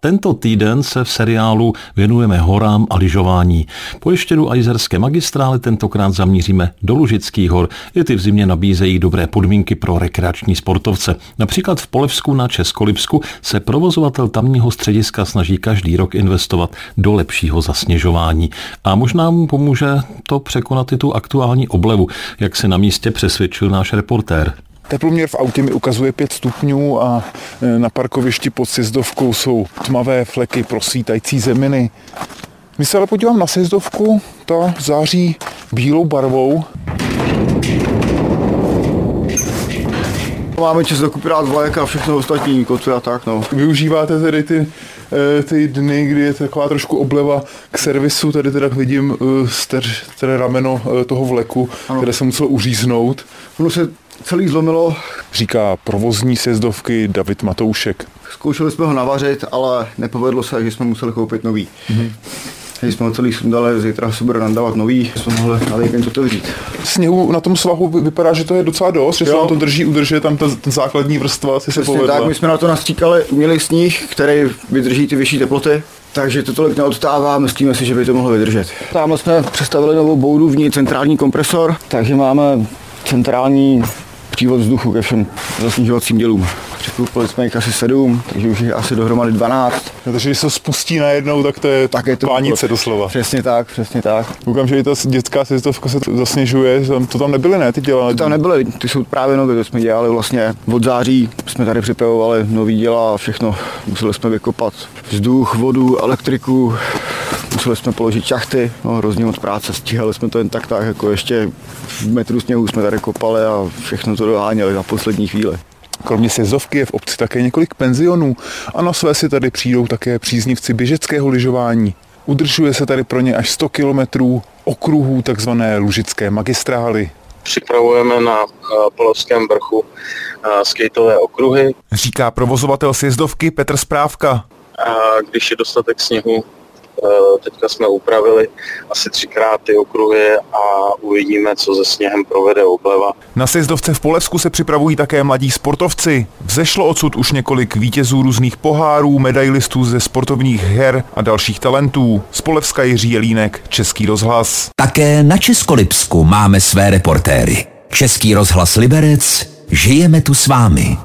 Tento týden se v seriálu věnujeme horám a lyžování. Po ještědu a jizerské magistrály tentokrát zamíříme do Lužických hor, Je ty v zimě nabízejí dobré podmínky pro rekreační sportovce. Například v Polevsku na Českolipsku se provozovatel tamního střediska snaží každý rok investovat do lepšího zasněžování. A možná mu pomůže to překonat i tu aktuální oblevu, jak se na místě přesvědčil náš reportér. Teploměr v autě mi ukazuje 5 stupňů a e, na parkovišti pod sjezdovkou jsou tmavé fleky prosvítající zeminy. Když se ale podívám na sjezdovku, ta září bílou barvou. Máme čas dokupovat vlajek a všechno ostatní, kotvy a tak, no. Využíváte tedy ty, e, ty dny, kdy je taková trošku obleva k servisu, tady teda vidím e, ster, tedy rameno toho vleku, ano. které se muselo uříznout. Ono se celý zlomilo. Říká provozní sjezdovky David Matoušek. Zkoušeli jsme ho navařit, ale nepovedlo se, že jsme museli koupit nový. Mm-hmm. Když jsme ho celý sundali, zítra se bude nadávat nový, jsme mohli na víkend otevřít. Sněhu na tom svahu vypadá, že to je docela dost, že jo. se vám to drží, udrží tam ta, ten základní vrstva, si se povedla. tak, my jsme na to nastíkali umělý sníh, který vydrží ty vyšší teploty, takže to tolik neodstává, myslíme si, že by to mohlo vydržet. Tam jsme přestavili novou boudu, v ní centrální kompresor, takže máme centrální přívod vzduchu ke všem zasnižovacím dělům. Překoupili jsme jich asi sedm, takže už je asi dohromady 12. No, takže když se spustí najednou, tak to je, tak je to pánice doslova. Přesně tak, přesně tak. Koukám, že i ta dětská sjezdovka se zasněžuje, to tam nebyly, ne, ty dělali? To tam nebyly, ty jsou právě nové, to jsme dělali vlastně od září, jsme tady připravovali nový díla a všechno. Museli jsme vykopat vzduch, vodu, elektriku, museli jsme položit čachty, no, hrozně moc práce, stíhali jsme to jen tak tak, jako ještě v metru sněhu jsme tady kopali a všechno to doháněli na poslední chvíli. Kromě sezovky je v obci také několik penzionů a na své si tady přijdou také příznivci běžeckého lyžování. Udržuje se tady pro ně až 100 kilometrů okruhů takzvané lužické magistrály. Připravujeme na Polovském vrchu skateové okruhy. Říká provozovatel sjezdovky Petr Správka. A když je dostatek sněhu, Eh, teďka jsme upravili asi třikrát ty okruhy a uvidíme, co se sněhem provede obleva. Na sjezdovce v Polevsku se připravují také mladí sportovci. Vzešlo odsud už několik vítězů různých pohárů, medailistů ze sportovních her a dalších talentů. Z Polevska Jiří Jelínek, Český rozhlas. Také na Českolipsku máme své reportéry. Český rozhlas Liberec, žijeme tu s vámi.